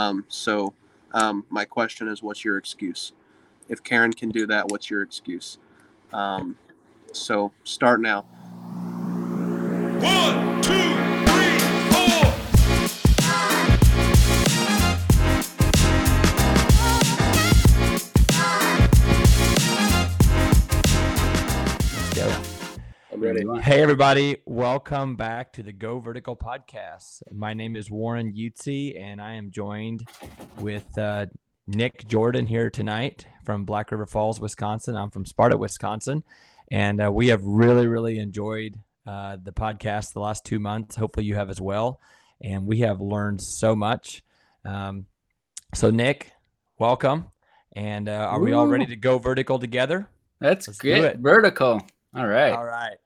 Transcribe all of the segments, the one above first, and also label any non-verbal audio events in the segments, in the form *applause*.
Um, so um, my question is, what's your excuse? If Karen can do that, what's your excuse? Um, so start now. One, two, Hey, everybody. Welcome back to the Go Vertical podcast. My name is Warren Utzi, and I am joined with uh, Nick Jordan here tonight from Black River Falls, Wisconsin. I'm from Sparta, Wisconsin. And uh, we have really, really enjoyed uh, the podcast the last two months. Hopefully, you have as well. And we have learned so much. Um, so, Nick, welcome. And uh, are we all ready to go vertical together? That's Let's good. Vertical. All right. All right.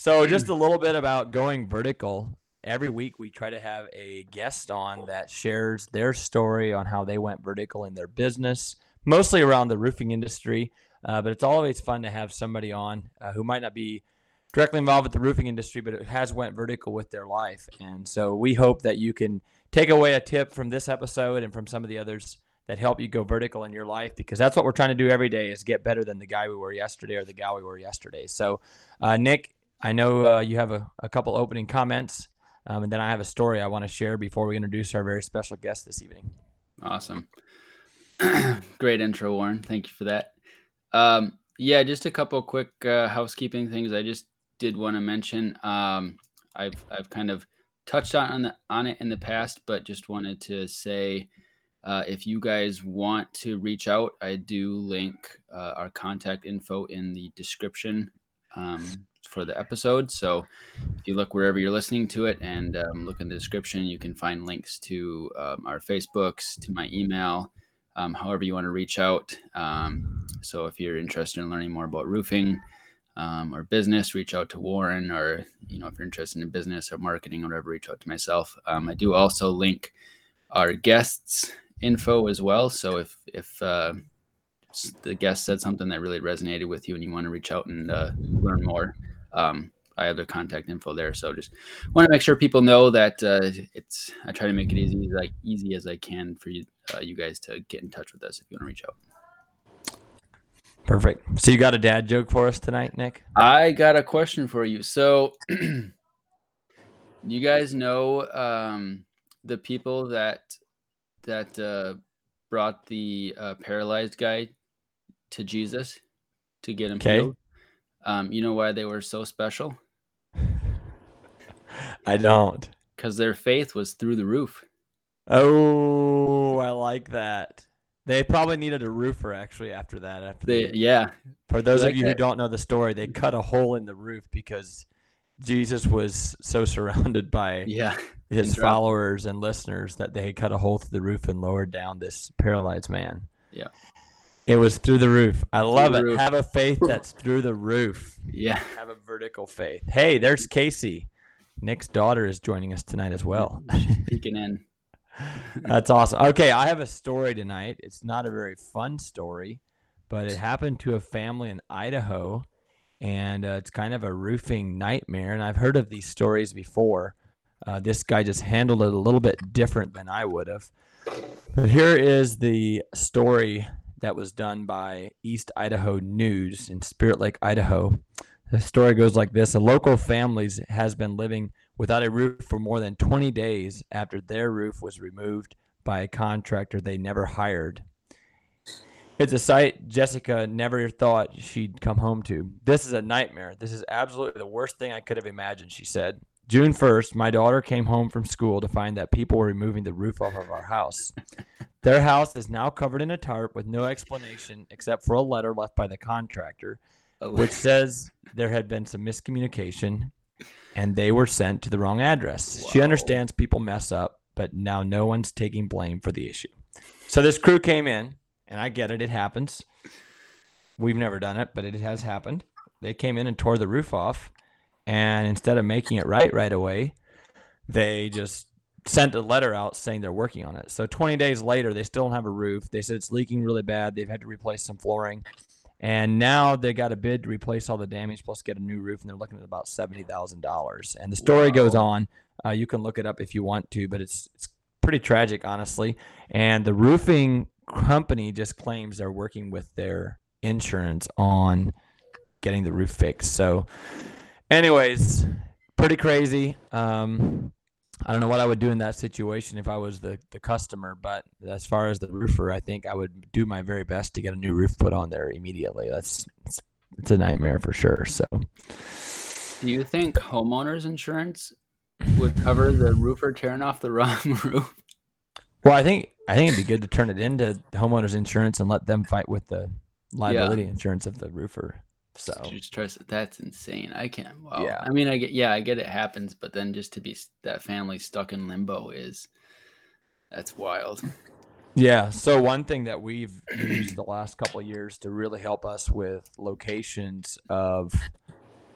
So just a little bit about going vertical. Every week we try to have a guest on that shares their story on how they went vertical in their business, mostly around the roofing industry. Uh, but it's always fun to have somebody on uh, who might not be directly involved with the roofing industry, but it has went vertical with their life. And so we hope that you can take away a tip from this episode and from some of the others that help you go vertical in your life because that's what we're trying to do every day is get better than the guy we were yesterday or the gal we were yesterday. So, uh, Nick, I know uh, you have a, a couple opening comments, um, and then I have a story I want to share before we introduce our very special guest this evening. Awesome. *clears throat* Great intro, Warren. Thank you for that. Um, yeah, just a couple quick uh, housekeeping things. I just did want to mention. Um, I've I've kind of touched on the, on it in the past, but just wanted to say. Uh, if you guys want to reach out, I do link uh, our contact info in the description um, for the episode. So if you look wherever you're listening to it and um, look in the description, you can find links to um, our Facebooks, to my email, um, however you want to reach out. Um, so if you're interested in learning more about roofing um, or business, reach out to Warren, or you know if you're interested in business or marketing or whatever, reach out to myself. Um, I do also link our guests info as well. So if if uh, the guest said something that really resonated with you and you want to reach out and uh, learn more, um, I have their contact info there. So just want to make sure people know that uh, it's. I try to make it easy like easy as I can for you uh, you guys to get in touch with us if you want to reach out. Perfect. So you got a dad joke for us tonight, Nick? I got a question for you. So, *clears throat* you guys know um, the people that that uh, brought the uh, paralyzed guy to Jesus to get him Okay. healed? Um, you know why they were so special? I don't. Because their faith was through the roof. Oh, I like that. They probably needed a roofer actually after that. After They, the- yeah, For those like of you who don't know the story, they cut a hole in the roof because Jesus was so surrounded by yeah, his drop. followers and listeners that they cut a hole through the roof and lowered down this paralyzed man. Yeah. It was through the roof. I love it. roof. Have a faith *laughs* that's through the roof. yeah. Have a vertical faith. Hey, there's Casey. Nick's daughter is joining us tonight as well. *laughs* Peeking in. *laughs* That's awesome. Okay, I have a story tonight. It's not a very fun story, but it happened to a family in Idaho, and uh, it's kind of a roofing nightmare. And I've heard of these stories before. Uh, this guy just handled it a little bit different than I would have. But here is the story that was done by East Idaho News in Spirit Lake, Idaho. The story goes like this: A local family has been living without a roof for more than 20 days after their roof was removed by a contractor they never hired. It's a sight Jessica never thought she'd come home to. This is a nightmare. This is absolutely the worst thing I could have imagined, she said. June 1st, my daughter came home from school to find that people were removing the roof off of our house. Their house is now covered in a tarp with no explanation except for a letter left by the contractor Oh, which says there had been some miscommunication and they were sent to the wrong address. She understands people mess up, but now no one's taking blame for the issue. So this crew came in, and I get it, it happens. We've never done it, but it has happened. They came in and tore the roof off, and instead of making it right right away, they just sent a letter out saying they're working on it. So 20 days later, they still don't have a roof. They said it's leaking really bad. They've had to replace some flooring. And now they got a bid to replace all the damage plus get a new roof, and they're looking at about seventy thousand dollars. And the story goes on. Uh, you can look it up if you want to, but it's it's pretty tragic, honestly. And the roofing company just claims they're working with their insurance on getting the roof fixed. So, anyways, pretty crazy. Um, I don't know what I would do in that situation if I was the, the customer, but as far as the roofer, I think I would do my very best to get a new roof put on there immediately. That's it's, it's a nightmare for sure. So, Do you think homeowners insurance would cover the roofer tearing off the *laughs* wrong roof? well, I think I think it'd be good to turn it into homeowners insurance and let them fight with the liability insurance of the roofer. So, Just trust that's insane. I can't. Wow. Yeah. I mean, I get. Yeah, I get it happens, but then just to be that family stuck in limbo is that's wild. Yeah. So one thing that we've used the last couple of years to really help us with locations of,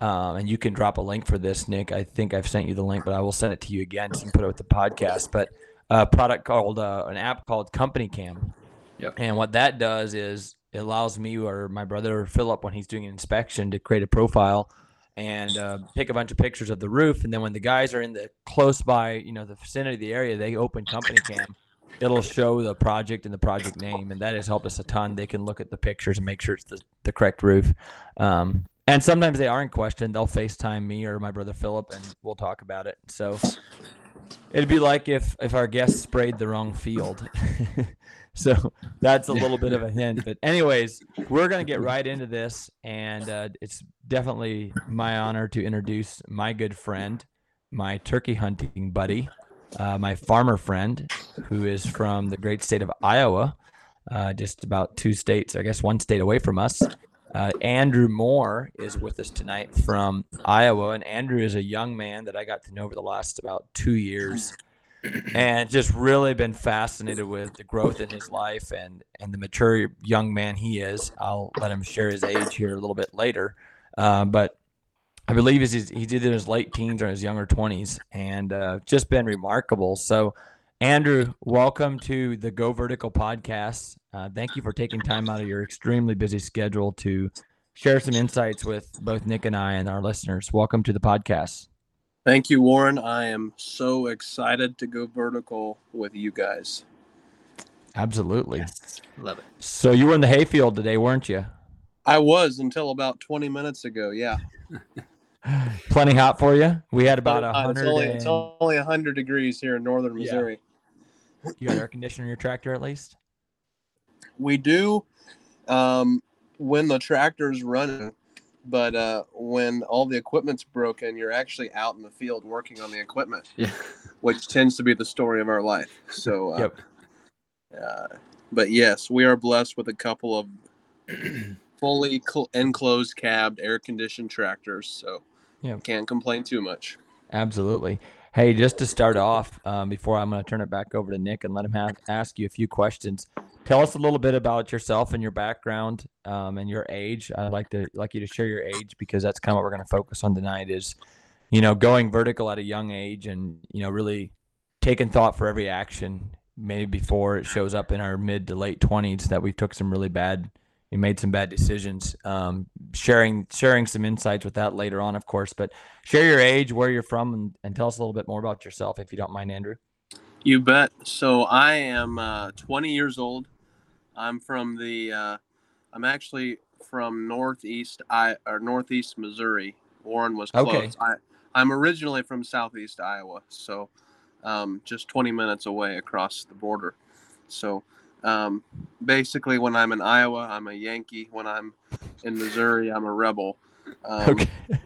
um, and you can drop a link for this, Nick. I think I've sent you the link, but I will send it to you again so you can put it with the podcast. But a product called uh, an app called Company Cam. Yep. And what that does is it allows me or my brother Philip when he's doing an inspection to create a profile and uh, take a bunch of pictures of the roof. And then when the guys are in the close by, you know, the vicinity of the area, they open Company Cam it'll show the project and the project name, and that has helped us a ton. They can look at the pictures and make sure it's the, the correct roof. Um, and sometimes they are in question. They'll FaceTime me or my brother Philip, and we'll talk about it. So it'd be like if if our guest sprayed the wrong field. *laughs* so *laughs* that's a little bit of a hint. But anyways, we're gonna get *laughs* right into this, and uh, it's definitely my honor to introduce my good friend, my turkey hunting buddy, uh, my farmer friend, who is from the great state of Iowa, uh, just about two states, I guess one state away from us. Uh, Andrew Moore is with us tonight from Iowa, and Andrew is a young man that I got to know over the last about two years, and just really been fascinated with the growth in his life and and the mature young man he is. I'll let him share his age here a little bit later, uh, but I believe he's he's either in his late teens or his younger twenties, and uh, just been remarkable. So, Andrew, welcome to the Go Vertical podcast. Uh, thank you for taking time out of your extremely busy schedule to share some insights with both Nick and I and our listeners. Welcome to the podcast. Thank you, Warren. I am so excited to go vertical with you guys. Absolutely. Love it. So you were in the hayfield today, weren't you? I was until about 20 minutes ago. Yeah. *laughs* Plenty hot for you. We had about a Uh, it's hundred. only, and- it's only 100 degrees here in northern Yeah. Missouri. *laughs* You got air conditioner in your tractor at least. We do um, when the tractor's running, but uh, when all the equipment's broken, you're actually out in the field working on the equipment, Yeah. which tends to be the story of our life. So, uh, Yep. uh, but yes, we are blessed with a couple of *clears throat* fully cl- enclosed cabbed air conditioned tractors. So, Yeah. can't complain too much. Absolutely. Hey, just to start off, um, before I'm going to turn it back over to Nick and let him have, ask you a few questions. Tell us a little bit about yourself and your background um, and your age. I'd like to like you to share your age because that's kind of what we're going to focus on tonight. Is you know going vertical at a young age and you know really taking thought for every action. Maybe before it shows up in our mid to late 20s that we took some really bad we made some bad decisions. Um, sharing sharing some insights with that later on, of course. But share your age, where you're from, and, and tell us a little bit more about yourself, if you don't mind, Andrew. You bet. So I am uh, 20 years old. I'm from the. Uh, I'm actually from northeast I or northeast Missouri. Warren was close. Okay. I, I'm originally from southeast Iowa, so um, just 20 minutes away across the border. So um, basically, when I'm in Iowa, I'm a Yankee. When I'm in Missouri, I'm a rebel. Um, Okay. *laughs*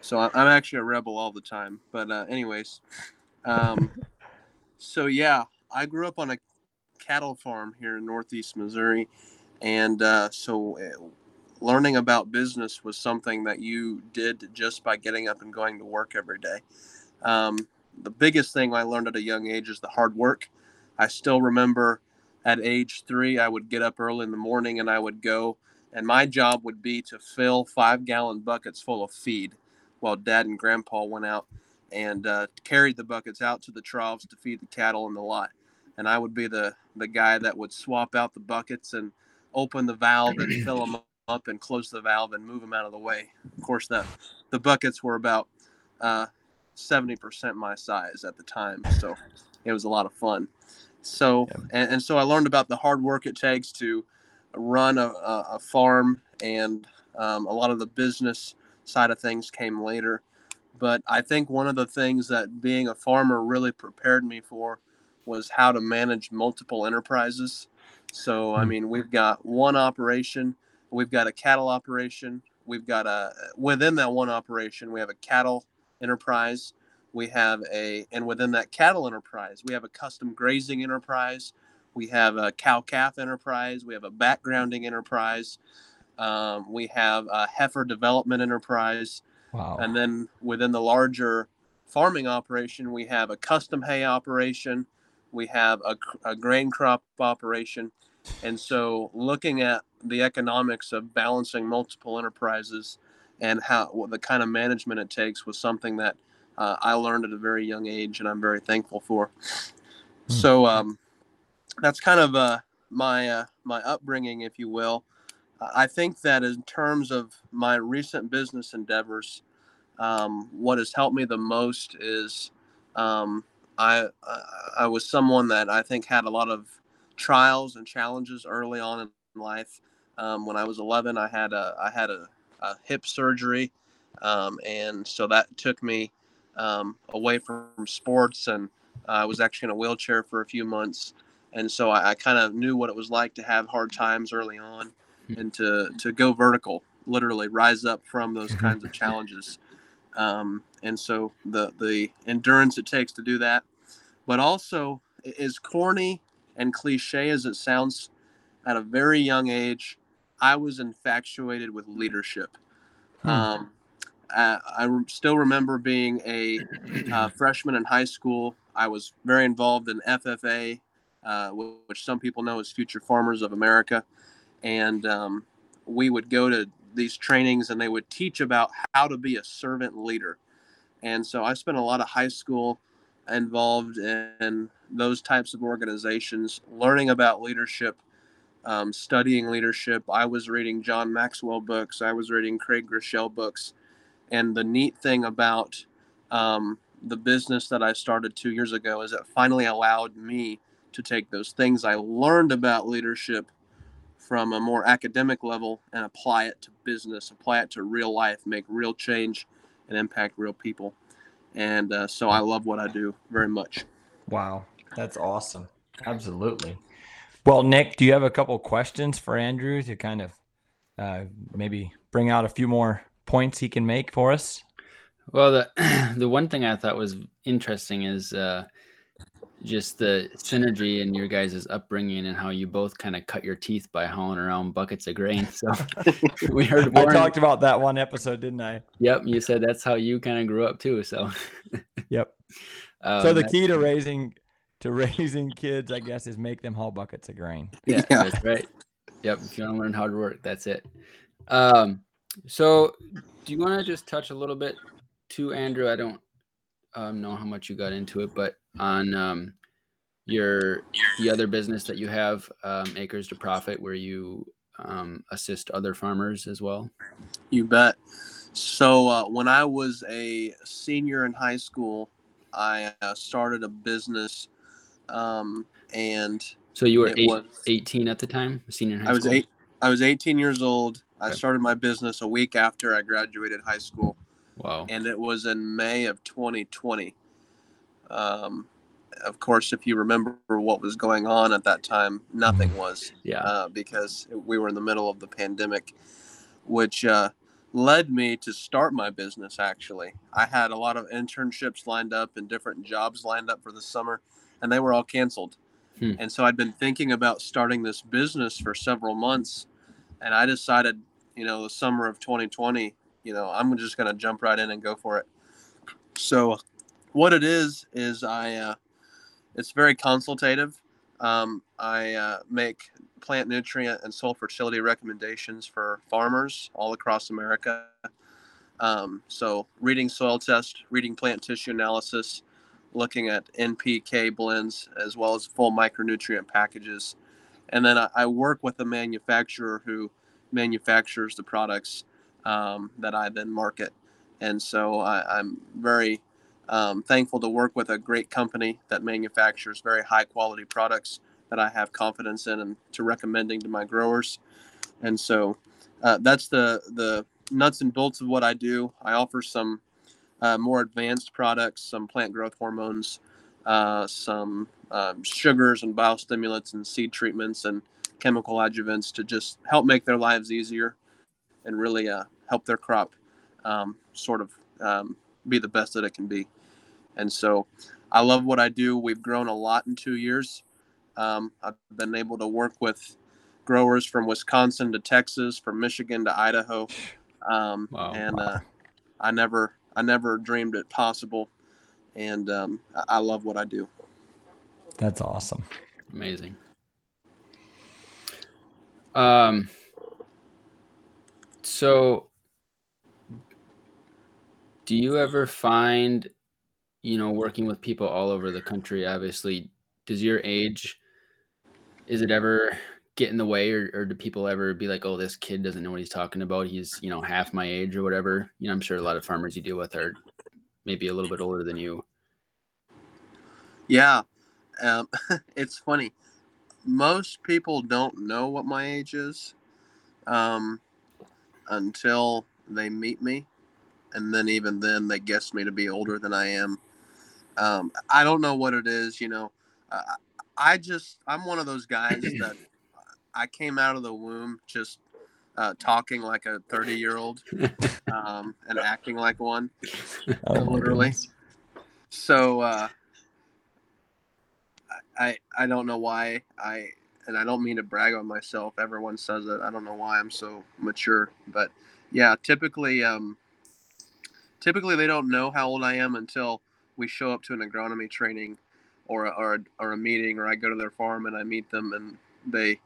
so I'm actually a rebel all the time. But uh, anyways, um, *laughs* so yeah, I grew up on a cattle farm here in Northeast Missouri, and uh, so uh, learning about business was something that you did just by getting up and going to work every day. Um, the biggest thing I learned at a young age is the hard work. I still remember at age three, I would get up early in the morning and I would go, and my job would be to fill five gallon buckets full of feed while dad and grandpa went out and uh, carried the buckets out to the troughs to feed the cattle in the lot. And I would be the, the guy that would swap out the buckets and open the valve and fill them up and close the valve and move them out of the way. Of course, the, the buckets were about uh, 70% my size at the time. So it was a lot of fun. So Yeah. and, and so I learned about the hard work it takes to run a, a, a farm, and um, a lot of the business side of things came later. But I think one of the things that being a farmer really prepared me for was how to manage multiple enterprises. So I Hmm. mean, we've got one operation, we've got a cattle operation, we've got a within that one operation, we have a cattle enterprise, we have a and within that cattle enterprise, we have a custom grazing enterprise, we have a cow calf enterprise, we have a backgrounding enterprise, um, we have a heifer development enterprise, Wow. and then within the larger farming operation, we have a custom hay operation, we have a, a grain crop operation. And so, looking at the economics of balancing multiple enterprises and how what the kind of management it takes was something that uh, I learned at a very young age, and I'm very thankful for. So, um, that's kind of uh, my uh, my upbringing, if you will. I think that in terms of my recent business endeavors, um, what has helped me the most is um, I I- I was someone that I think had a lot of trials and challenges early on in life. Um, when I was 11, I had a I had a, a hip surgery, um, and so that took me um, away from sports, and I was actually in a wheelchair for a few months. And so I, I kind of knew what it was like to have hard times early on, and to to go vertical, literally rise up from those *laughs* kinds of challenges. Um, and so the the endurance it takes to do that, but also as corny and cliche as it sounds, at a very young age, I was infatuated with leadership. Hmm. Um, I, I still remember being a uh, *clears throat* freshman in high school. I was very involved in FFA, uh, which some people know as Future Farmers of America, and um, we would go to these trainings and they would teach about how to be a servant leader. And so I spent a lot of high school involved in those types of organizations, learning about leadership, um, studying leadership. I was reading John Maxwell books, I was reading Craig Groeschel books. And the neat thing about um, the business that I started two years ago is it finally allowed me to take those things I learned about leadership from a more academic level and apply it to business, apply it to real life, make real change, and impact real people. And uh, so I love what I do very much. Wow, that's awesome. Absolutely. Well, Nick, do you have a couple questions for Andrew to kind of uh, maybe bring out a few more points he can make for us? Well, the *clears throat* the one thing I thought was interesting is uh, just the synergy in your guys' upbringing and how you both kind of cut your teeth by hauling around buckets of grain. So *laughs* we heard I talked about that one episode, didn't I? Yep, you said that's how you kind of grew up too. So, Yep. *laughs* um, so the key to raising to *laughs* raising kids, I guess, is make them haul buckets of grain. yeah, Yeah. that's right. Yep, if you want to learn how to work, that's it. Um, so do you want to just touch a little bit to Andrew? I don't um, know how much you got into it, but on um, your the other business that you have, um, Acres to Profit, where you um, assist other farmers as well. You bet. So uh, when I was a senior in high school, I uh, started a business, um, and So you were eight, was- 18 at the time, senior in high I was school. eight. I was 18 years old. I started my business a week after I graduated high school, Wow. and it was in May of 2020. Um, of course, if you remember what was going on at that time, nothing was. Yeah. uh, because we were in the middle of the pandemic, which uh, led me to start my business. Actually, I had a lot of internships lined up and different jobs lined up for the summer, and they were all canceled. Hmm. And so I'd been thinking about starting this business for several months, and I decided, you know, the summer of 2020, you know, I'm just going to jump right in and go for it. So, what it is is I, uh, it's very consultative. Um, I uh, make plant nutrient and soil fertility recommendations for farmers all across America. Um, so, reading soil test, reading plant tissue analysis, looking at NPK blends as well as full micronutrient packages. And then I, I work with a manufacturer who manufactures the products um, that I then market. And so I, I'm very um, thankful to work with a great company that manufactures very high quality products that I have confidence in and to recommending to my growers. And so uh, that's the the nuts and bolts of what I do. I offer some uh, more advanced products, some plant growth hormones, uh, some um, sugars and biostimulants and seed treatments and chemical adjuvants to just help make their lives easier and really uh, help their crop um, sort of um, be the best that it can be. And so I love what I do. We've grown a lot in two years. Um, I've been able to work with growers from Wisconsin to Texas, from Michigan to Idaho. Um, Wow. And uh, I never, I never dreamed it possible. And um, I, I love what I do. That's awesome. Amazing. Um. So, do you ever find, you know, working with people all over the country? Obviously, does your age, is it ever get in the way, or, or do people ever be like, "Oh, this kid doesn't know what he's talking about. He's, you know, half my age or whatever." You know, I'm sure a lot of farmers you deal with are maybe a little bit older than you. Yeah, um, *laughs* it's funny. Most people don't know what my age is um, until they meet me, and then even then they guess me to be older than I am. Um, I don't know what it is, you know. Uh, I just I'm one of those guys *clears throat* that I came out of the womb just uh, talking like a 30 year old um, and acting like one *laughs* Oh, literally. goodness. so uh I I don't know why I and I don't mean to brag on myself. Everyone says it. I don't know why I'm so mature, but yeah, typically um typically they don't know how old I am until we show up to an agronomy training or a, or a, or a meeting or I go to their farm and I meet them and they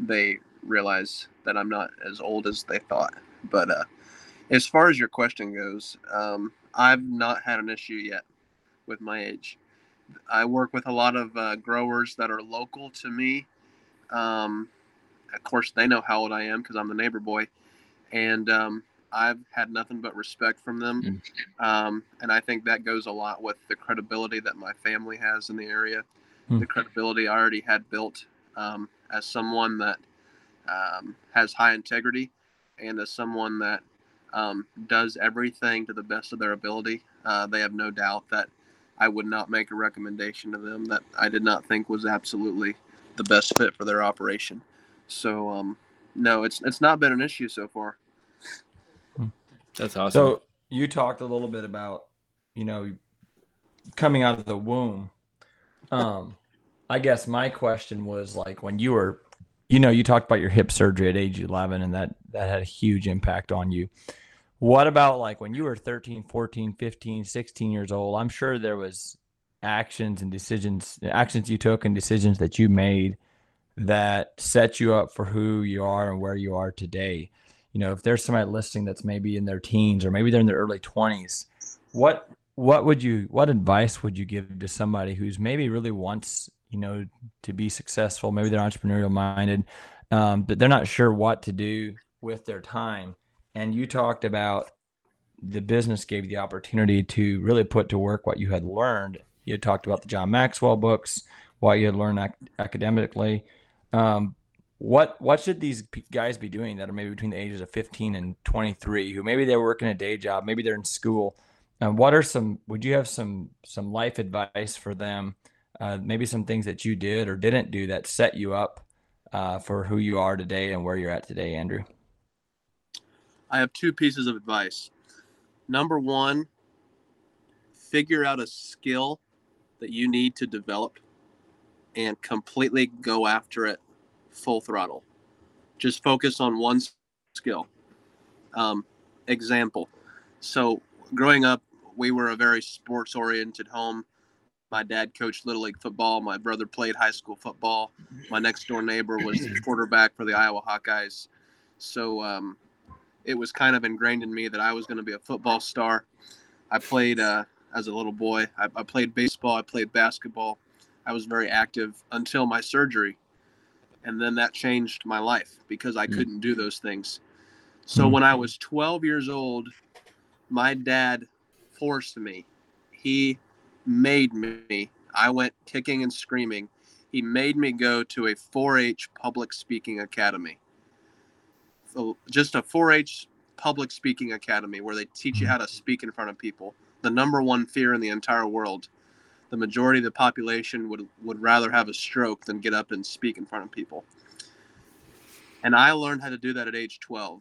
they realize that I'm not as old as they thought. But uh as far as your question goes, um, I've not had an issue yet with my age. I work with a lot of uh, growers that are local to me. Um, of course, they know how old I am because I'm the neighbor boy, and um, I've had nothing but respect from them. Um, and I think that goes a lot with the credibility that my family has in the area, Hmm. the credibility I already had built um, as someone that um, has high integrity and as someone that um, does everything to the best of their ability. Uh, they have no doubt that I would not make a recommendation to them that I did not think was absolutely the best fit for their operation. So, um, no, it's it's not been an issue so far. That's awesome. So you talked a little bit about, you know, coming out of the womb. Um, I guess my question was like when you were, you know, you talked about your hip surgery at age 11 and that that had a huge impact on you. What about like when you were 13, 14, 15, 16 years old? I'm sure there was actions and decisions, actions you took and decisions that you made that set you up for who you are and where you are today you know if there's somebody listening that's maybe in their teens or maybe they're in their early 20s what what would you what advice would you give to somebody who's maybe really wants you know to be successful maybe they're entrepreneurial minded um, but they're not sure what to do with their time? And you talked about the business gave you the opportunity to really put to work what you had learned. You had talked about the john maxwell books what you had learned ac- academically um, what what should these guys be doing that are maybe between the ages of 15 and 23 who maybe they're working a day job maybe they're in school? And what are some would you have some some life advice for them? Uh, maybe some things that you did or didn't do that set you up uh, for who you are today and where you're at today andrew? I have two pieces of advice. Number one, figure out a skill that you need to develop and completely go after it full throttle. Just focus on one skill. Um, example. So, growing up, we were a very sports oriented home. My dad coached Little League football. My brother played high school football. My next door neighbor was the quarterback for the Iowa Hawkeyes. So, um, it was kind of ingrained in me that I was going to be a football star. I played uh, as a little boy. I, I played baseball. I played basketball. I was very active until my surgery, and then that changed my life because I Mm. couldn't do those things. So Mm. when I was 12 years old, my dad forced me. he made me. I went kicking and screaming. He made me go to a 4-H public speaking academy. So just a 4-H public speaking academy where they teach you how to speak in front of people. The number one fear in the entire world. The majority of the population would would rather have a stroke than get up and speak in front of people. And I learned how to do that at age 12.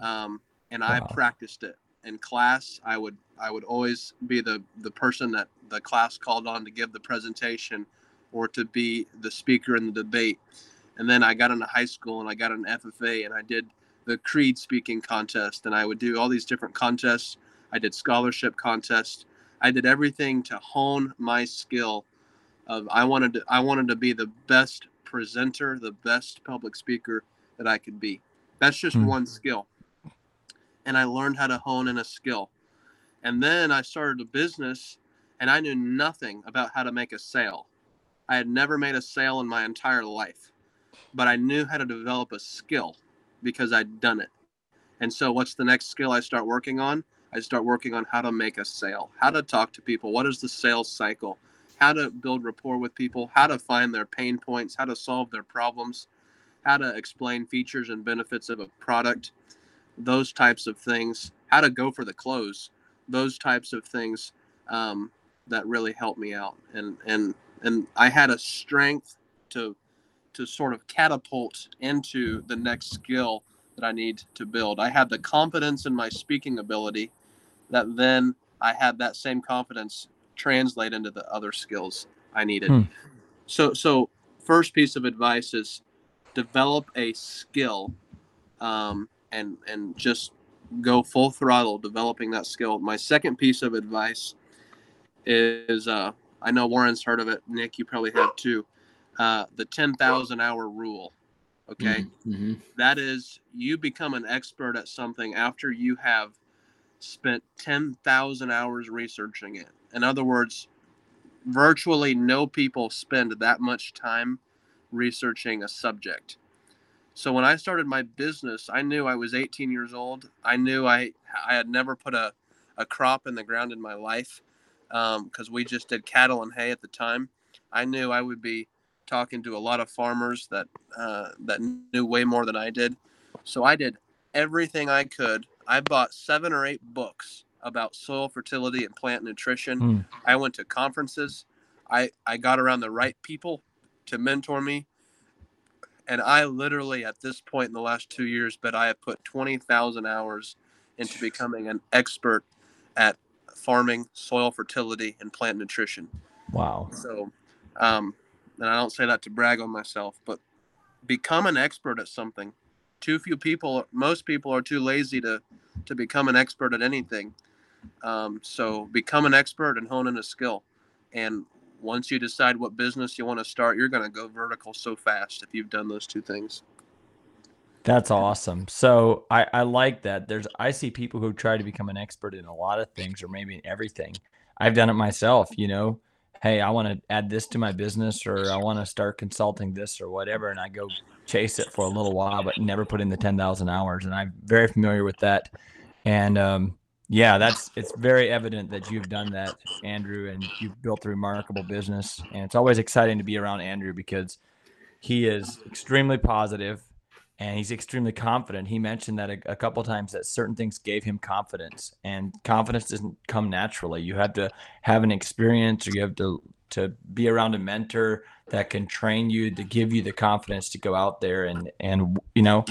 Um, and I practiced it in class. I would I would always be the the person that the class called on to give the presentation or to be the speaker in the debate. And then I got into high school and I got an FFA and I did the creed speaking contest and I would do all these different contests. I did scholarship contests. I did everything to hone my skill of I wanted to I wanted to be the best presenter, the best public speaker that I could be. That's just Hmm. one skill. And I learned how to hone in a skill. And then I started a business and I knew nothing about how to make a sale. I had never made a sale in my entire life, but I knew how to develop a skill because I'd done it. And so, what's the next skill I start working on? I start working on how to make a sale, how to talk to people, what is the sales cycle, how to build rapport with people, how to find their pain points, how to solve their problems, how to explain features and benefits of a product, those types of things, how to go for the close, those types of things um, that really helped me out. And and and I had a strength to to sort of catapult into the next skill that I need to build. I had the confidence in my speaking ability that then I had that same confidence translate into the other skills I needed. Hmm. So so first piece of advice is develop a skill um, and and just go full throttle developing that skill. My second piece of advice is uh, I know Warren's heard of it. Nick, you probably have too. Uh, the 10,000 hour rule. Okay. hmm That is, you become an expert at something after you have spent 10,000 hours researching it. In other words, virtually no people spend that much time researching a subject. So when I started my business, I knew I was 18 years old. I knew I I had never put a, a crop in the ground in my life because we just did cattle and hay at the time. I knew I would be talking to a lot of farmers that uh, that knew way more than I did. So I did everything I could. I bought seven or eight books about soil fertility and plant nutrition. Hmm. I went to conferences. I I got around the right people to mentor me. And I literally, at this point in the last two years, but I have put 20,000 hours into becoming an expert at farming, soil fertility, and plant nutrition. Wow. So, um, and I don't say that to brag on myself, but become an expert at something. Too few people, most people are too lazy to to become an expert at anything. Um, so become an expert and hone in a skill. And once you decide what business you want to start, you're going to go vertical so fast if you've done those two things. That's awesome. So I, I like that. There's I see people who try to become an expert in a lot of things or maybe in everything. I've done it myself, you know. Hey, I want to add this to my business or I want to start consulting this or whatever and I go chase it for a little while but never put in the 10,000 hours and I'm very familiar with that. And um yeah, that's it's very evident that you've done that, Andrew, and you've built a remarkable business. And it's always exciting to be around Andrew because he is extremely positive and he's extremely confident. He mentioned that a, a couple times that certain things gave him confidence, and confidence doesn't come naturally. You have to have an experience, or you have to to be around a mentor that can train you to give you the confidence to go out there and and you know.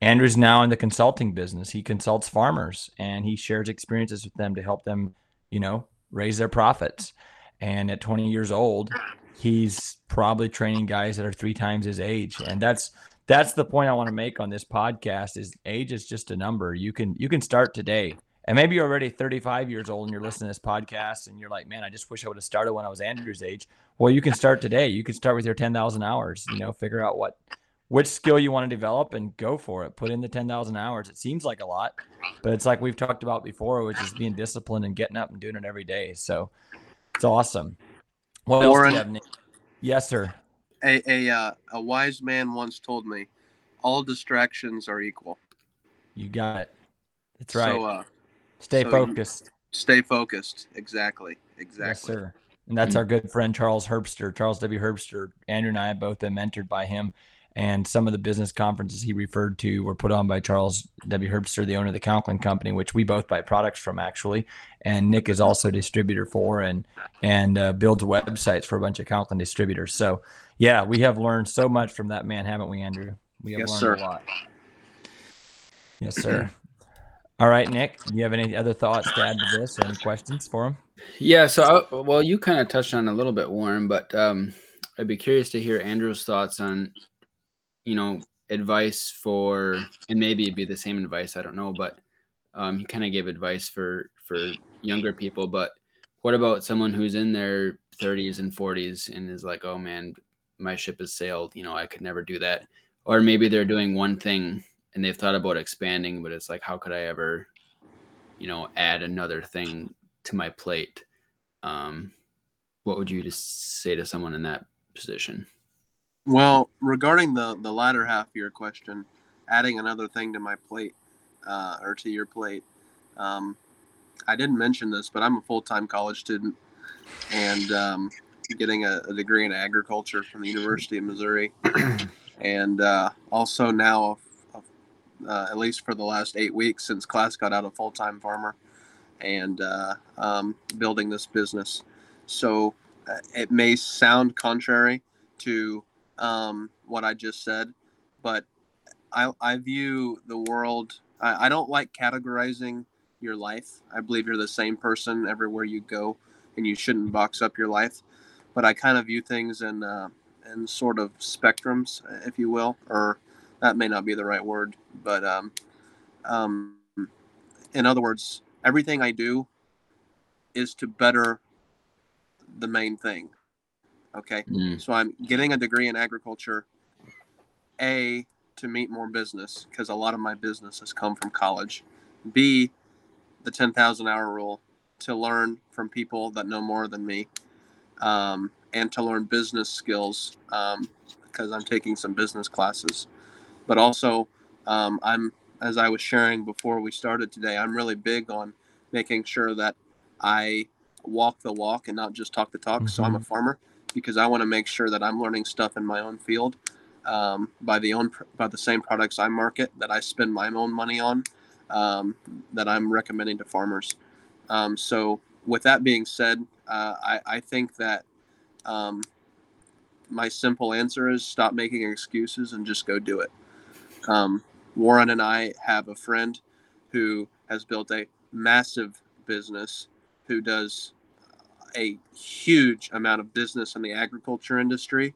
Andrew's now in the consulting business. He consults farmers and he shares experiences with them to help them, you know, raise their profits. And at 20 years old, he's probably training guys that are three times his age. And that's that's the point I want to make on this podcast is age is just a number. You can you can start today. And maybe you're already 35 years old and you're listening to this podcast and you're like, man, I just wish I would have started when I was Andrew's age. Well, you can start today. You can start with your 10,000 hours, you know, figure out what which skill you want to develop and go for it. Put in the 10,000 hours. It seems like a lot, but it's like we've talked about before, which is being disciplined and getting up and doing it every day. So it's awesome. What else do you have, Nick? Yes, sir. A a uh, a wise man once told me, all distractions are equal. You got it. That's right. So uh, Stay so focused. Stay focused. Exactly. Exactly. Yes, sir. And that's Mm. our good friend Charles Herbster, Charles W. Herbster. Andrew and I have both been mentored by him. And some of the business conferences he referred to were put on by Charles W. Herbster, the owner of the Conklin Company, which we both buy products from actually. And Nick is also a distributor for and and uh, builds websites for a bunch of Conklin distributors. So yeah, we have learned so much from that man, haven't we, Andrew? We have Yes, learned sir. a lot. Yes, sir. All right, Nick. Do you have any other thoughts to add to this? Or any questions for him? Yeah. So, I, well, you kind of touched on a little bit, Warren, but um, I'd be curious to hear Andrew's thoughts on, you know, advice for, and maybe it'd be the same advice. I don't know, but um, he kind of gave advice for for younger people. But what about someone who's in their 30s and 40s and is like, oh man, my ship has sailed. You know, I could never do that. Or maybe they're doing one thing and they've thought about expanding, but it's like, how could I ever, you know, add another thing to my plate? Um, what would you just say to someone in that position? Well, regarding the the latter half of your question, adding another thing to my plate uh, or to your plate, um, I didn't mention this, but I'm a full time college student and um, getting a, a degree in agriculture from the University of Missouri, *clears throat* and uh, also now, uh, at least for the last eight weeks since class got out, a full time farmer, and uh, um, building this business. So uh, it may sound contrary to um, what I just said, but I, I view the world. I, I don't like categorizing your life. I believe you're the same person everywhere you go, and you shouldn't box up your life. But I kind of view things in uh, in sort of spectrums, if you will, or that may not be the right word, but um, um, in other words, everything I do is to better the main thing. Okay. Mm, So I'm getting a degree in agriculture, A, to meet more business, because a lot of my business has come from college. B, the 10,000 hour rule, to learn from people that know more than me, um, and to learn business skills, um, because I'm taking some business classes. But also, um, I'm, as I was sharing before we started today, I'm really big on making sure that I walk the walk and not just talk the talk. So I'm a farmer because I want to make sure that I'm learning stuff in my own field um, by the own by the same products I market that I spend my own money on um, that I'm recommending to farmers. Um, so with that being said, uh, I, I think that um, my simple answer is stop making excuses and just go do it. Um, Warren and I have a friend who has built a massive business who does a huge amount of business in the agriculture industry,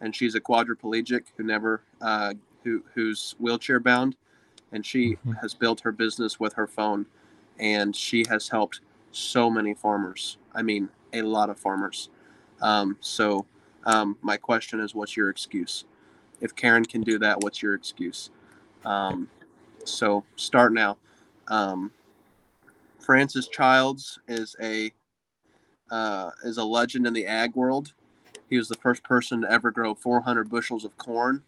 and she's a quadriplegic who never uh, who who's wheelchair bound, and she Mhm. has built her business with her phone, and she has helped so many farmers. I mean, a lot of farmers. Um, so, um, my question is, what's your excuse? If Karen can do that, what's your excuse? Um, so start now. Um, Francis Childs is a uh, is a legend in the ag world. He was the first person to ever grow 400 bushels of corn,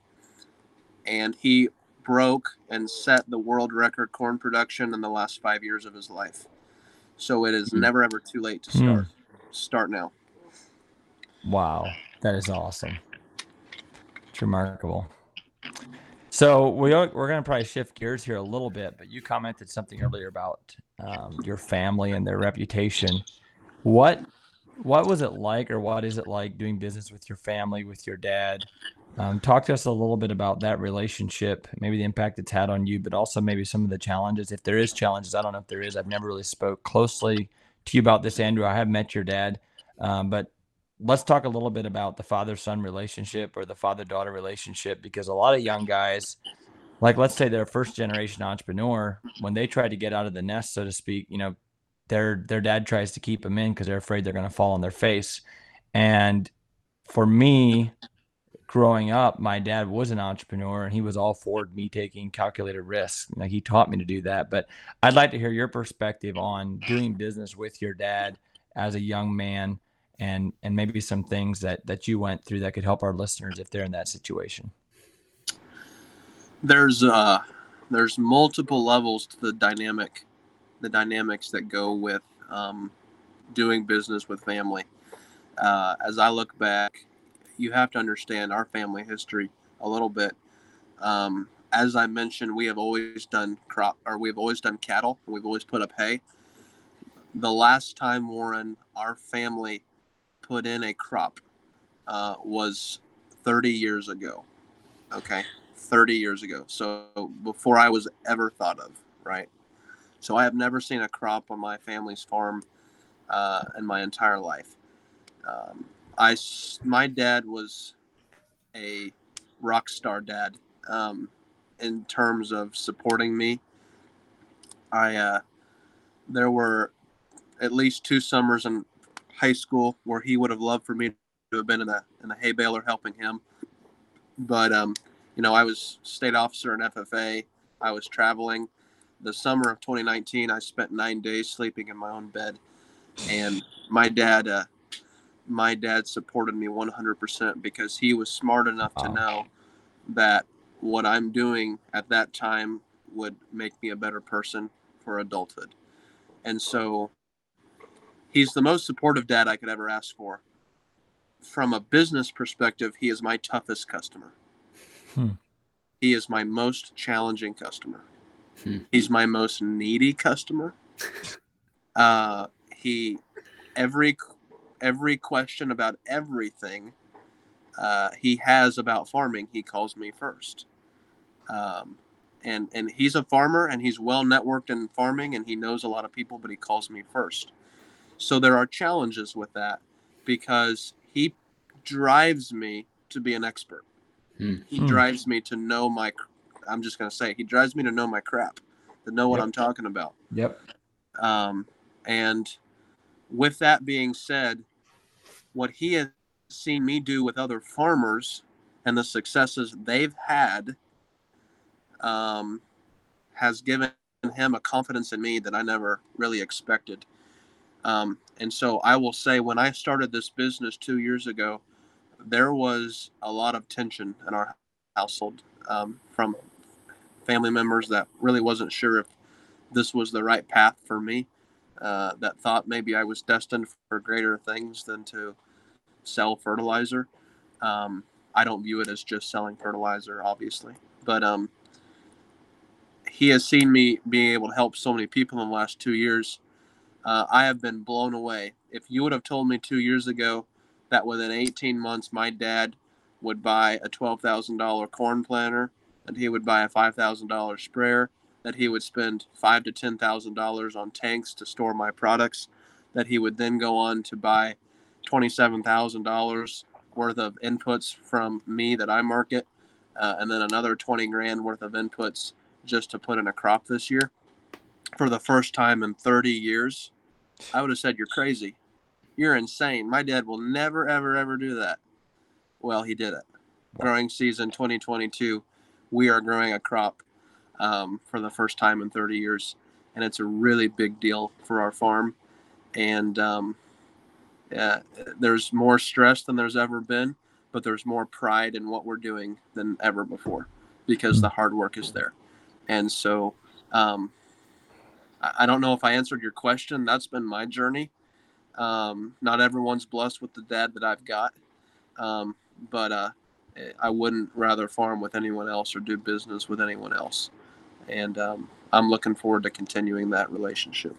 and he broke and set the world record corn production in the last five years of his life. So it is Hmm. never ever too late to Hmm. start. Start now. Wow, that is awesome. It's remarkable. So we are, we're going to probably shift gears here a little bit, but you commented something earlier about um, your family and their reputation. What what was it like, or what is it like doing business with your family, with your dad? Um, talk to us a little bit about that relationship, maybe the impact it's had on you, but also maybe some of the challenges. If there is challenges, I don't know if there is. I've never really spoke closely to you about this, Andrew. I have met your dad, um, but let's talk a little bit about the father son relationship or the father daughter relationship because a lot of young guys like let's say they're a first generation entrepreneur when they try to get out of the nest so to speak you know their their dad tries to keep them in because they're afraid they're going to fall on their face. And for me growing up my dad was an entrepreneur and he was all for me taking calculated risks like he taught me to do that. But i'd like to hear your perspective on doing business with your dad as a young man and and maybe some things that that you went through that could help our listeners if they're in that situation. There's uh there's multiple levels to the dynamic the dynamics that go with um, doing business with family. Uh, as I look back, you have to understand our family history a little bit. Um, as I mentioned, we have always done crop, or we've always done cattle. We've always put up hay. The last time Warren, our family, put in a crop uh, was 30 years ago. Okay, 30 years ago. So before I was ever thought of, right? So I have never seen a crop on my family's farm uh, in my entire life. Um, I, my dad was a rock star dad um, in terms of supporting me. I, uh, there were at least two summers in high school where he would have loved for me to have been in a in a hay baler helping him. But um, you know, I was state officer in FFA. I was traveling. The summer of 2019, I spent nine days sleeping in my own bed, and my dad, uh, my dad supported me 100% because he was smart enough to know that what I'm doing at that time would make me a better person for adulthood, and so he's the most supportive dad I could ever ask for. From a business perspective, he is my toughest customer. Hmm. He is my most challenging customer. Hmm. He's my most needy customer. Uh, he every every question about everything uh, he has about farming, he calls me first. Um, and and he's a farmer and he's well networked in farming and he knows a lot of people, but he calls me first. So there are challenges with that because he drives me to be an expert. Hmm. He Hmm. drives me to know my. I'm just gonna say he drives me to know my crap, to know what Yep. I'm talking about. Yep. Um, and with that being said, what he has seen me do with other farmers and the successes they've had um, has given him a confidence in me that I never really expected. Um, and so I will say, when I started this business two years ago, there was a lot of tension in our household um, from family members that really wasn't sure if this was the right path for me. Uh, that thought maybe I was destined for greater things than to sell fertilizer. Um, I don't view it as just selling fertilizer, obviously, but um, he has seen me being able to help so many people in the last two years. Uh, I have been blown away. If you would have told me two years ago that within 18 months my dad would buy a $12,000 corn planter, that he would buy a $5,000 sprayer, that he would spend five to ten thousand dollars on tanks to store my products, that he would then go on to buy twenty-seven thousand dollars worth of inputs from me that I market, uh, and then another twenty grand worth of inputs just to put in a crop this year. For the first time in thirty years, I would have said you're crazy, you're insane. My dad will never, ever, ever do that. Well, he did it. Growing season 2022, we are growing a crop um, for the first time in 30 years, and it's a really big deal for our farm. And um, there's more stress than there's ever been, but there's more pride in what we're doing than ever before because the hard work is there. And so, um, I I don't know if I answered your question. That's been my journey. Um, not everyone's blessed with the dad that I've got, um, but uh, I wouldn't rather farm with anyone else or do business with anyone else and um, I'm looking forward to continuing that relationship.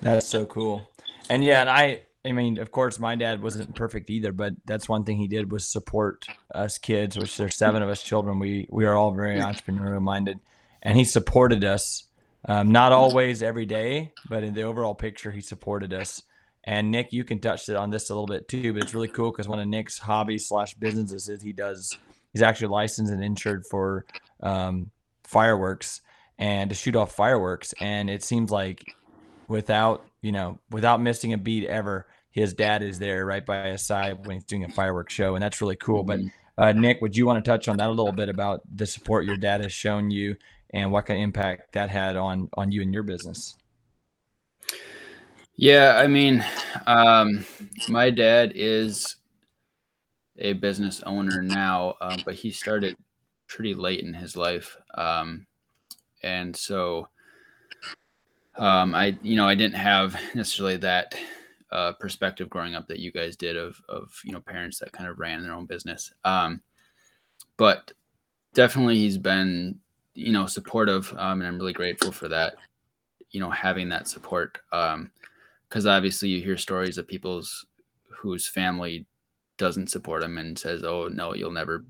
That's so cool. And yeah, and I I mean, of course my dad wasn't perfect either, but that's one thing he did was support us kids, which there's seven of us children. We we are all very entrepreneurial minded. And he supported us. Um, not always every day, but in the overall picture, he supported us. And Nick, you can touch it on this a little bit too, but it's really cool because one of Nick's hobbies slash businesses is he does he's actually licensed and insured for um, fireworks and to shoot off fireworks. And it seems like without you know without missing a beat ever his dad is there right by his side when he's doing a fireworks show. And that's really cool. But uh, nick would you want to touch on that a little bit about the support your dad has shown you and what kind of impact that had on on you and your business Yeah, I mean, um, my dad is a business owner now, um, but he started pretty late in his life, um, and so um, I you know I didn't have necessarily that uh, perspective growing up that you guys did of of you know parents that kind of ran their own business. Um, but definitely he's been you know supportive, um, and I'm really grateful for that. You know, having that support, because obviously you hear stories of people's whose family doesn't support them and says, "Oh no, you'll never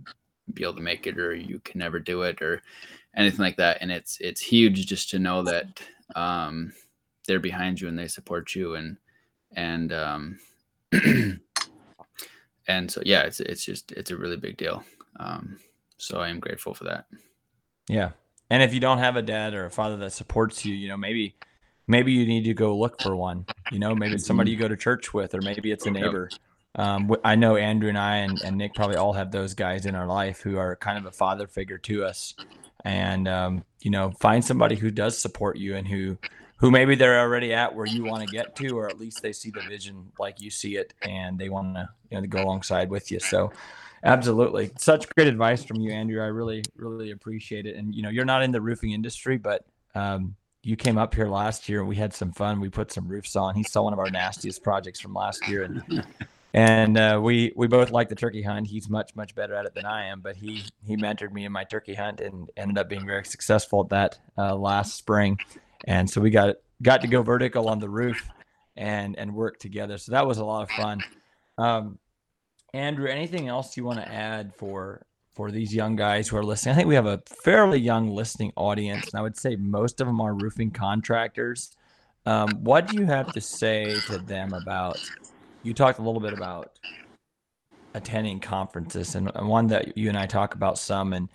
be able to make it, or you can never do it, or anything like that." And it's it's huge just to know that um, they're behind you and they support you, and and um, *clears throat* and so yeah, it's it's just it's a really big deal. Um, so I am grateful for that. Yeah, and if you don't have a dad or a father that supports you, you know maybe maybe you need to go look for one. You know, maybe it's somebody you go to church with, or maybe it's a neighbor. Um, I know Andrew and I and, and Nick probably all have those guys in our life who are kind of a father figure to us. And um, you know, find somebody who does support you and who who maybe they're already at where you want to get to, or at least they see the vision like you see it, and they want to you know to go alongside with you. So, absolutely, such great advice from you, Andrew. I really really appreciate it. And you know, you're not in the roofing industry, but um, you came up here last year and we had some fun. We put some roofs on. He saw one of our nastiest projects from last year, and *laughs* and uh, we we both like the turkey hunt. He's much much better at it than I am, but he he mentored me in my turkey hunt and ended up being very successful at that uh, last spring. And so we got got to go vertical on the roof and and work together. So that was a lot of fun. Um, Andrew, anything else you want to add for for these young guys who are listening? I think we have a fairly young listening audience, and I would say most of them are roofing contractors. Um, what do you have to say to them about? You talked a little bit about attending conferences, and one that you and I talk about some, and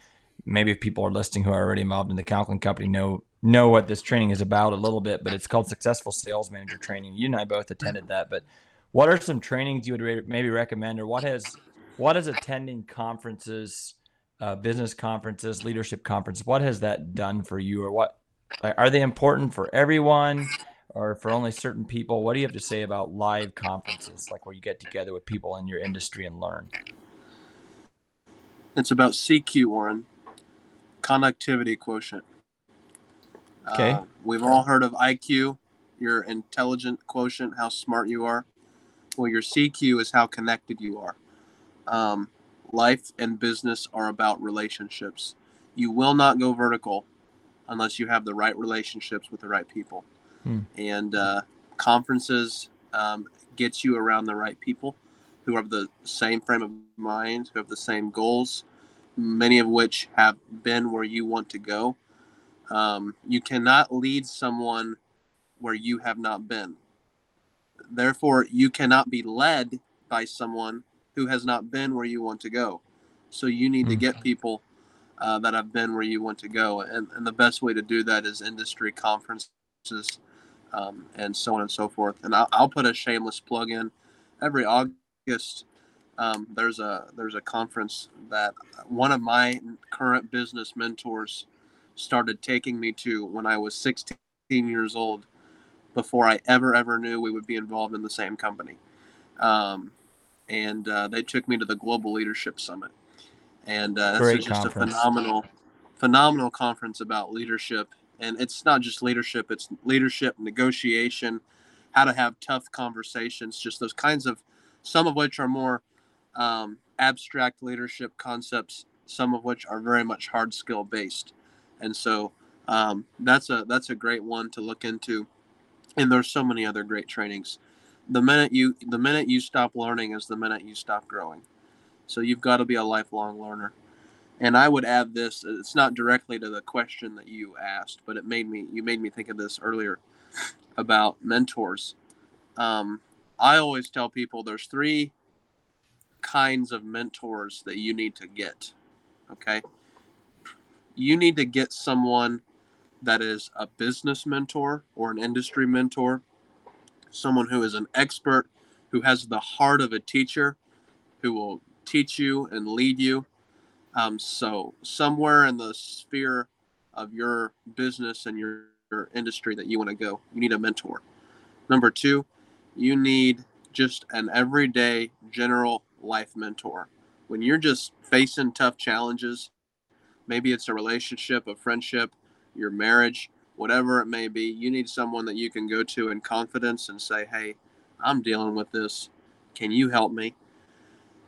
maybe if people are listening who are already involved in the Conklin Company know know what this training is about a little bit, but it's called Successful Sales Manager Training. You and I both attended that, but what are some trainings you would maybe recommend, or what has what has attending conferences, uh, business conferences, leadership conferences, what has that done for you, or what are they important for everyone? Or for only certain people, what do you have to say about live conferences, like where you get together with people in your industry and learn? It's about CQ, Warren. Connectivity quotient. Okay. Uh, we've all heard of IQ, your intelligent quotient, how smart you are. Well, your CQ is how connected you are. Um, life and business are about relationships. You will not go vertical unless you have the right relationships with the right people. Hmm. And uh, conferences um, get you around the right people who have the same frame of mind, who have the same goals, many of which have been where you want to go. Um, you cannot lead someone where you have not been. Therefore, you cannot be led by someone who has not been where you want to go. So you need to get people uh, that have been where you want to go. And, and the best way to do that is industry conferences um, and so on and so forth. And I'll, I'll put a shameless plug in every August. Um, there's a there's a conference that one of my current business mentors started taking me to when I was 16 years old before I ever, ever knew we would be involved in the same company. Um, and uh, they took me to the Global Leadership Summit. And uh, Great is just conference. a phenomenal, phenomenal conference about leadership. And it's not just leadership, it's leadership, negotiation, how to have tough conversations, just those kinds of, some of which are more um, abstract leadership concepts, some of which are very much hard skill based and so um, that's a that's a great one to look into and there's so many other great trainings the minute you the minute you stop learning is the minute you stop growing. So you've got to be a lifelong learner. And i would add this it's not directly to the question that you asked but it made me you made me think of this earlier about mentors. Um, i always tell people there's three kinds of mentors that you need to get okay? You need to get someone that is a business mentor or an industry mentor, someone who is an expert, who has the heart of a teacher, who will teach you and lead you. Um, so, somewhere in the sphere of your business and your, your industry that you want to go, you need a mentor. Number two, you need just an everyday general life mentor. When you're just facing tough challenges, maybe it's a relationship, a friendship, your marriage, whatever it may be. You need someone that you can go to in confidence and say, "Hey, I'm dealing with this. Can you help me?"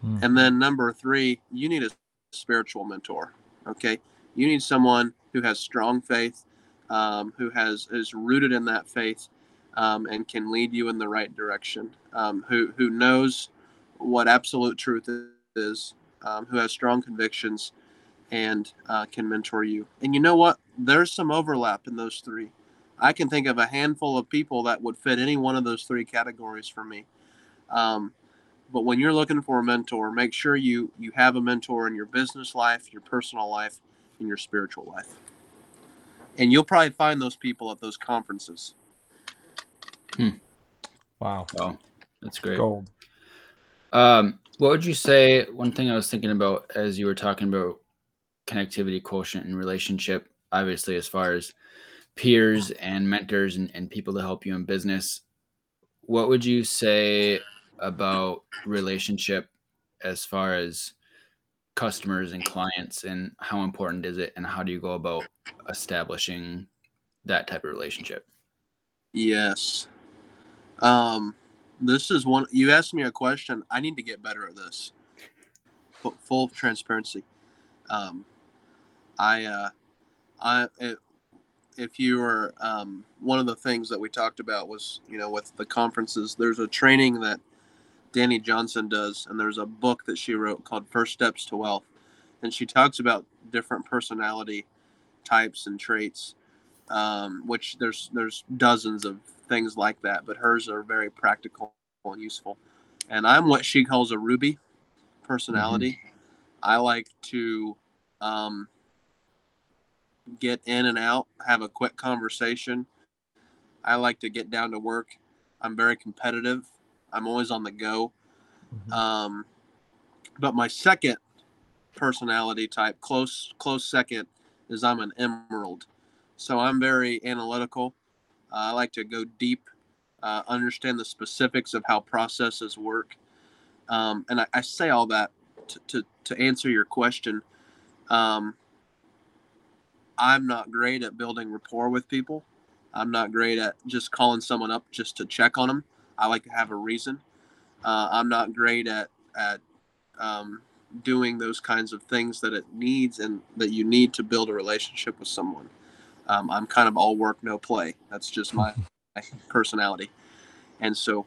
Hmm. And then number three, you need a spiritual mentor. Okay, you need someone who has strong faith, um, who has is rooted in that faith, um, and can lead you in the right direction. Um, who who knows what absolute truth is, um, who has strong convictions, and uh, can mentor you. And you know what? There's some overlap in those three. I can think of a handful of people that would fit any one of those three categories for me. Um, but when you're looking for a mentor, make sure you you have a mentor in your business life, your personal life, and your spiritual life. And you'll probably find those people at those conferences. Wow. Oh, that's great. Gold. Um, what would you say? One thing I was thinking about as you were talking about connectivity quotient and relationship, obviously, as far as peers and mentors and, and people to help you in business, what would you say about relationship as far as customers and clients and how important is it and how do you go about establishing that type of relationship? Yes. Um, this is one. You asked me a question. I need to get better at this. Full, transparency. Um, I, uh, I, it, if you are um, one of the things that we talked about was, you know, with the conferences, there's a training that Dani Johnson does, and there's a book that she wrote called First Steps to Wealth, and she talks about different personality types and traits um, which there's there's dozens of things like that, but hers are very practical and useful. And I'm what she calls a Ruby personality. I like to um, get in and out, have a quick conversation. I like to get down to work. I'm very competitive. I'm always on the go. Mhm. Um, but my second personality type, close close second, is I'm an emerald. So I'm very analytical. Uh, I like to go deep, uh, understand the specifics of how processes work. Um, and I, I say all that to, to, to answer your question. Um, I'm not great at building rapport with people. I'm not great at just calling someone up just to check on them. I like to have a reason. Uh, I'm not great at at um, doing those kinds of things that it needs and that you need to build a relationship with someone. Um, I'm kind of all work, no play. That's just my, *laughs* my personality. And so,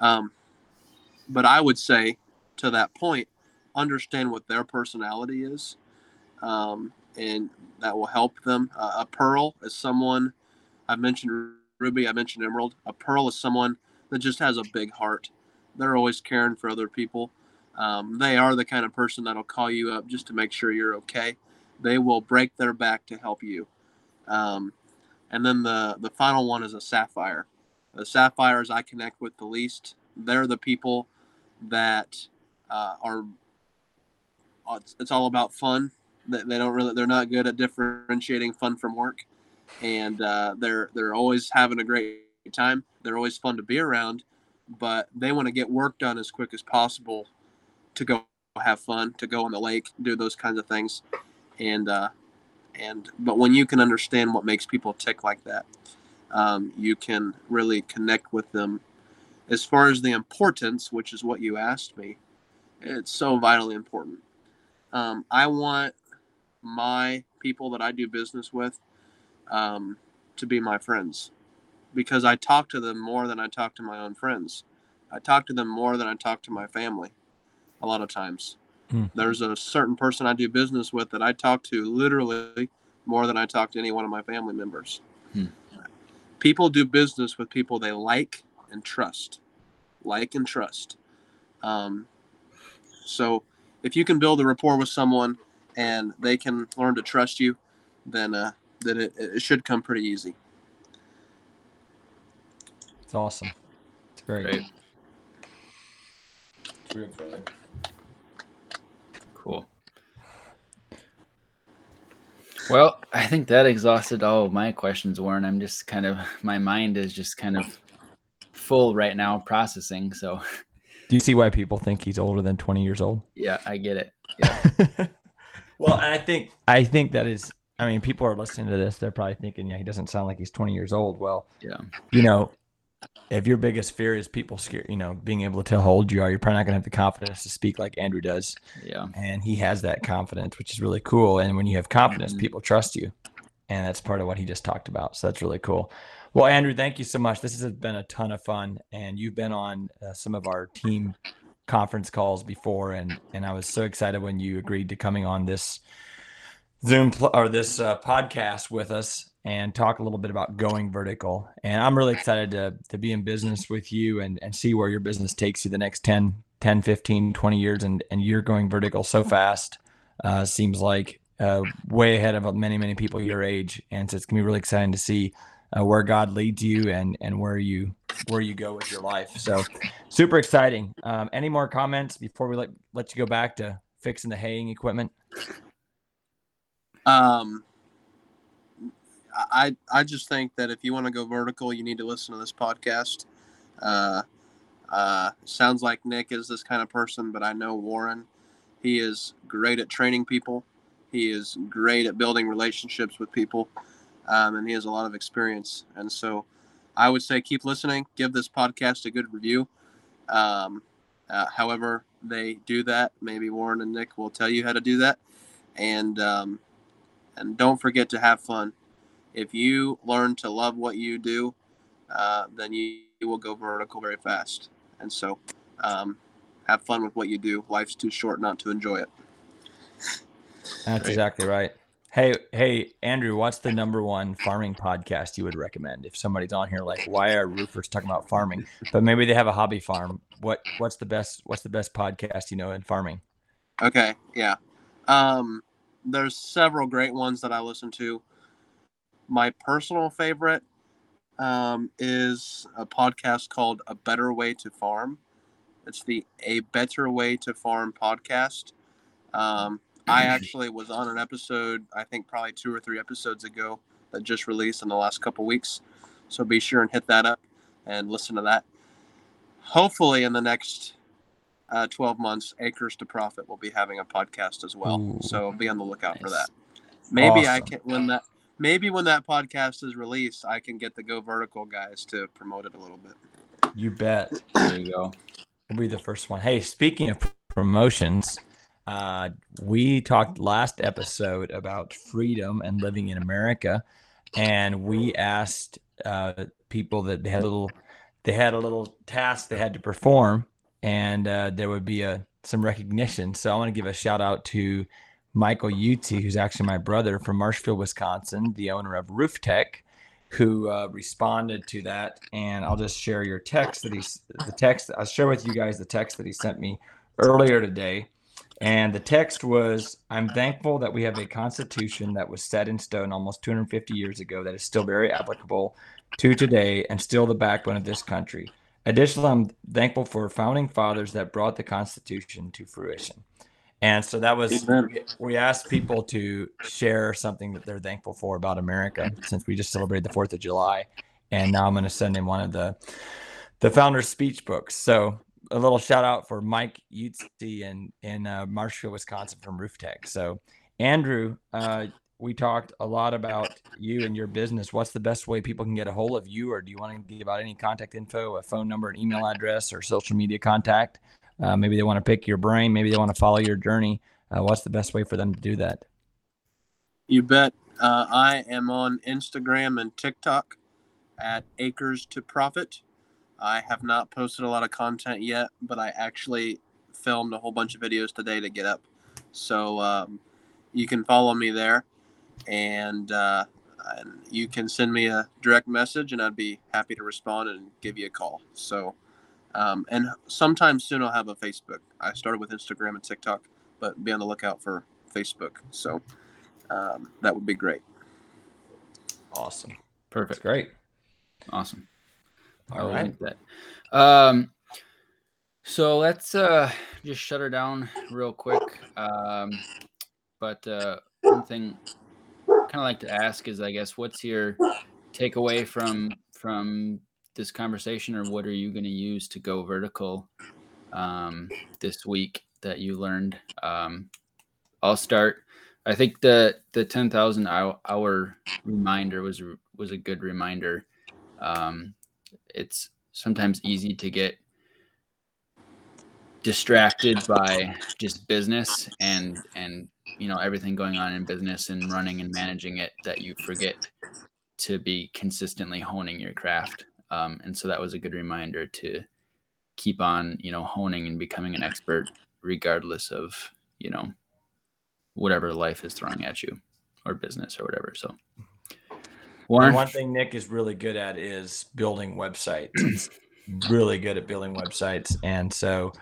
um, but I would say to that point, understand what their personality is, um, and that will help them. Uh, a pearl is someone I mentioned Ruby, I mentioned Emerald. A pearl is someone that just has a big heart. They're always caring for other people. Um, they are the kind of person that'll call you up just to make sure you're okay. They will break their back to help you. Um, and then the the final one is a sapphire. The sapphires I connect with the least. They're the people that uh, are. uh, It's, it's all about fun. They, don't really. They're not good at differentiating fun from work, and uh, they're they're always having a great time. They're always fun to be around, but they want to get work done as quick as possible to go have fun, to go on the lake, do those kinds of things, and uh, and but when you can understand what makes people tick like that, um, you can really connect with them. As far as the importance, which is what you asked me, it's so vitally important. Um, I want my people that I do business with um, to be my friends because I talk to them more than I talk to my own friends. I talk to them more than I talk to my family a lot of times. Hmm. There's a certain person I do business with that I talk to literally more than I talk to any one of my family members. Hmm. People do business with people they like and trust. Like and trust. Um, so if you can build a rapport with someone and they can learn to trust you, then uh, then it, it should come pretty easy. It's awesome. It's great. Great. It's real. Cool. Well, I think that exhausted all of my questions, Warren. I'm just kind of my mind is just kind of full right now processing. So Do you see why people think he's older than 20 years old? yeah, I get it. *laughs* Yeah. Well, and I think I think that is I mean, people are listening to this. They're probably thinking, yeah, he doesn't sound like he's 20 years old. Well, Yeah. you know, if your biggest fear is people scare, you know, being able to tell how old you are, you're probably not gonna have the confidence to speak like Andrew does. Yeah. And he has that confidence, which is really cool. And when you have confidence, Mhm. people trust you. And that's part of what he just talked about. So that's really cool. Well, Andrew, thank you so much. This has been a ton of fun, and you've been on uh, some of our team conference calls before, and and I was so excited when you agreed to coming on this Zoom pl- or this uh, podcast with us and talk a little bit about going vertical. And I'm really excited to to be in business with you and and see where your business takes you the next 10, 10, 15, 20 years, and and you're going vertical so fast. Uh, seems like uh, way ahead of many many people your age, and so it's gonna be really exciting to see uh, where God leads you and and where you where you go with your life. So super exciting. Um, any more comments before we let let you go back to fixing the haying equipment? Um, I I just think that if you want to go vertical, you need to listen to this podcast. Uh, uh, sounds like Nick is this kind of person, but I know Warren. He is great at training people. He is great at building relationships with people, um, and he has a lot of experience. And so, I would say keep listening. Give this podcast a good review. Um, uh, however they do that, maybe Warren and Nick will tell you how to do that. And um, and don't forget to have fun. If you learn to love what you do, uh, then you, you will go vertical very fast. And so, um, have fun with what you do. Life's too short not to enjoy it. That's exactly right. Hey, hey, Andrew, what's the number one farming podcast you would recommend if somebody's on here like, why are roofers talking about farming? But maybe they have a hobby farm. What what's the best what's the best podcast you know in farming? Okay, yeah. Um, there's several great ones that I listen to. My personal favorite um, is a podcast called A Better Way to Farm. It's the A Better Way to Farm podcast. Um, I actually was on an episode, I think probably two or three episodes ago, that just released in the last couple weeks. So be sure and hit that up and listen to that. Hopefully, in the next uh, 12 months, Acres to Profit will be having a podcast as well. Ooh. So be on the lookout for that. Maybe I can when that maybe when that podcast is released, I can get the Go Vertical guys to promote it a little bit. You bet. There you go. We'll be the first one. Hey, speaking of promotions, uh, we talked last episode about freedom and living in America, and we asked uh, people that they had a little, they had a little task they had to perform, and uh, there would be a some recognition. So I want to give a shout out to Michael Utzi, who's actually my brother from Marshfield, Wisconsin, the owner of Roof Tech who uh, responded to that. And I'll just share your text that he's the text. I'll share with you guys the text that he sent me earlier today. And the text was I'm thankful that we have a constitution that was set in stone almost 250 years ago that is still very applicable to today and still the backbone of this country. Additionally, I'm thankful for founding fathers that brought the Constitution to fruition. And so that was, we asked people to share something that they're thankful for about America since we just celebrated the 4th of July. And now I'm going to send in one of the, the founder's speech books. So a little shout out for Mike Utzi in, in uh, Marshfield, Wisconsin from Roof Tech. So Andrew, uh, we talked a lot about you and your business. What's the best way people can get a hold of you, or do you want to give out any contact info, a phone number, an email address, or social media contact? Uh, maybe they want to pick your brain. Maybe they want to follow your journey. Uh, what's the best way for them to do that? You bet. Uh, I am on Instagram and TikTok at Acres to Profit. I have not posted a lot of content yet, but I actually filmed a whole bunch of videos today to get up. So um, you can follow me there, and, uh, and you can send me a direct message, and I'd be happy to respond and give you a call. So, um, and sometime soon I'll have a Facebook. I started with Instagram and TikTok, but be on the lookout for Facebook. So um, that would be great. Awesome. That's Perfect. great. Awesome. I All right. link that. Um, so let's uh just shut her down real quick. Um, but uh, one thing I kind of like to ask is, I guess, what's your takeaway from from this conversation, or what are you going to use to go vertical um, this week that you learned? Um, I'll start. I think the the ten thousand hour, hour reminder was was a good reminder. Um, it's sometimes easy to get distracted by just business and and you know everything going on in business and running and managing it that you forget to be consistently honing your craft. Um, and so that was a good reminder to keep on you know honing and becoming an expert regardless of you know whatever life is throwing at you or business or whatever so warren one thing Nick is really good at is building websites. He's really good at building websites, and so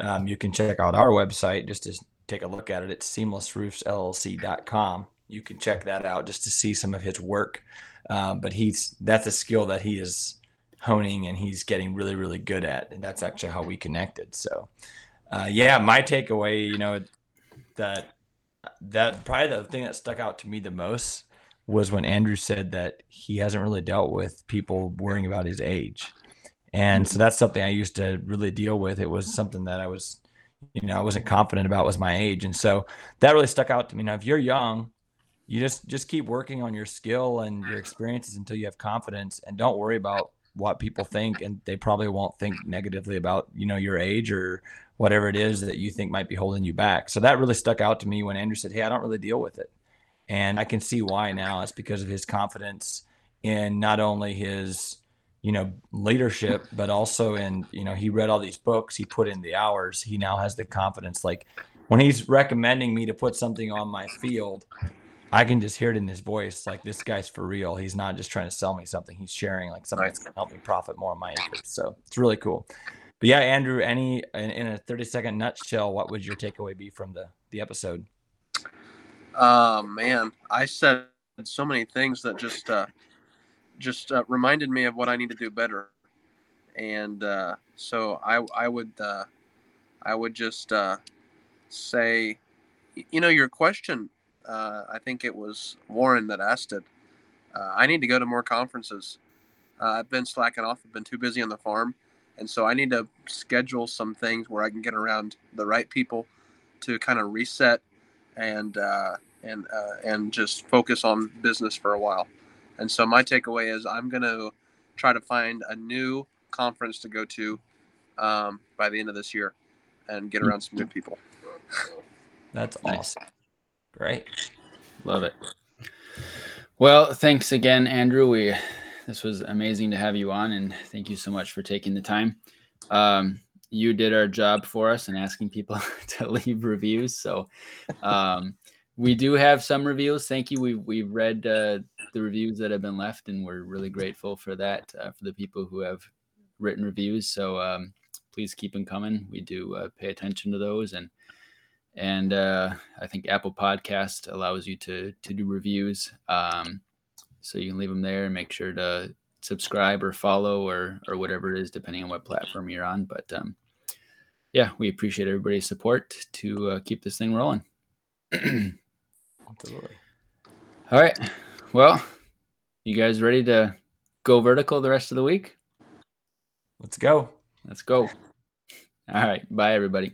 um, you can check out our website just to take a look at it. It's seamlessroofsllc.com. You can check that out just to see some of his work. Um, but he's that's a skill that he is honing and he's getting really really good at, and that's actually how we connected. So, uh, yeah, my takeaway, you know, that that probably the thing that stuck out to me the most was when Andrew said that he hasn't really dealt with people worrying about his age. And so that's something I used to really deal with. It was something that I was, you know, I wasn't confident about was my age. And so that really stuck out to me. Now, if you're young, you just just keep working on your skill and your experiences until you have confidence and don't worry about what people think and they probably won't think negatively about, you know, your age or whatever it is that you think might be holding you back. So that really stuck out to me when Andrew said, "Hey, I don't really deal with it." And I can see why now. It's because of his confidence in not only his, you know, leadership, *laughs* but also in, you know, he read all these books, he put in the hours. He now has the confidence. Like when he's recommending me to put something on my field, I can just hear it in his voice. Like this guy's for real. He's not just trying to sell me something. He's sharing like something that's gonna help me profit more on my interest. So it's really cool. But yeah, Andrew, any in, in a 30 second nutshell, what would your takeaway be from the the episode? Oh man, I said so many things that just uh, just uh, reminded me of what I need to do better, and uh, so I I would uh, I would just uh, say, you know, your question. Uh, I think it was Warren that asked it. Uh, I need to go to more conferences. Uh, I've been slacking off. I've been too busy on the farm, and so I need to schedule some things where I can get around the right people to kind of reset and uh, and uh, and just focus on business for a while. And so my takeaway is I'm going to try to find a new conference to go to um, by the end of this year and get around some good people. That's Nice. awesome. Great. Love it. Well, thanks again, Andrew. We this was amazing to have you on, and thank you so much for taking the time. Um, you did our job for us and asking people *laughs* to leave reviews. So um, we do have some reviews. Thank you. We we've read uh, the reviews that have been left, and we're really grateful for that uh, for the people who have written reviews. So um, please keep them coming. We do uh, pay attention to those and and uh, I think Apple Podcast allows you to to do reviews. Um, so you can leave them there and make sure to subscribe or follow or or whatever it is, depending on what platform you're on. But um, yeah, we appreciate everybody's support to uh, keep this thing rolling. *clears throat* Absolutely. All right, well, you guys ready to go vertical the rest of the week? Let's go. Let's go. All right, bye everybody.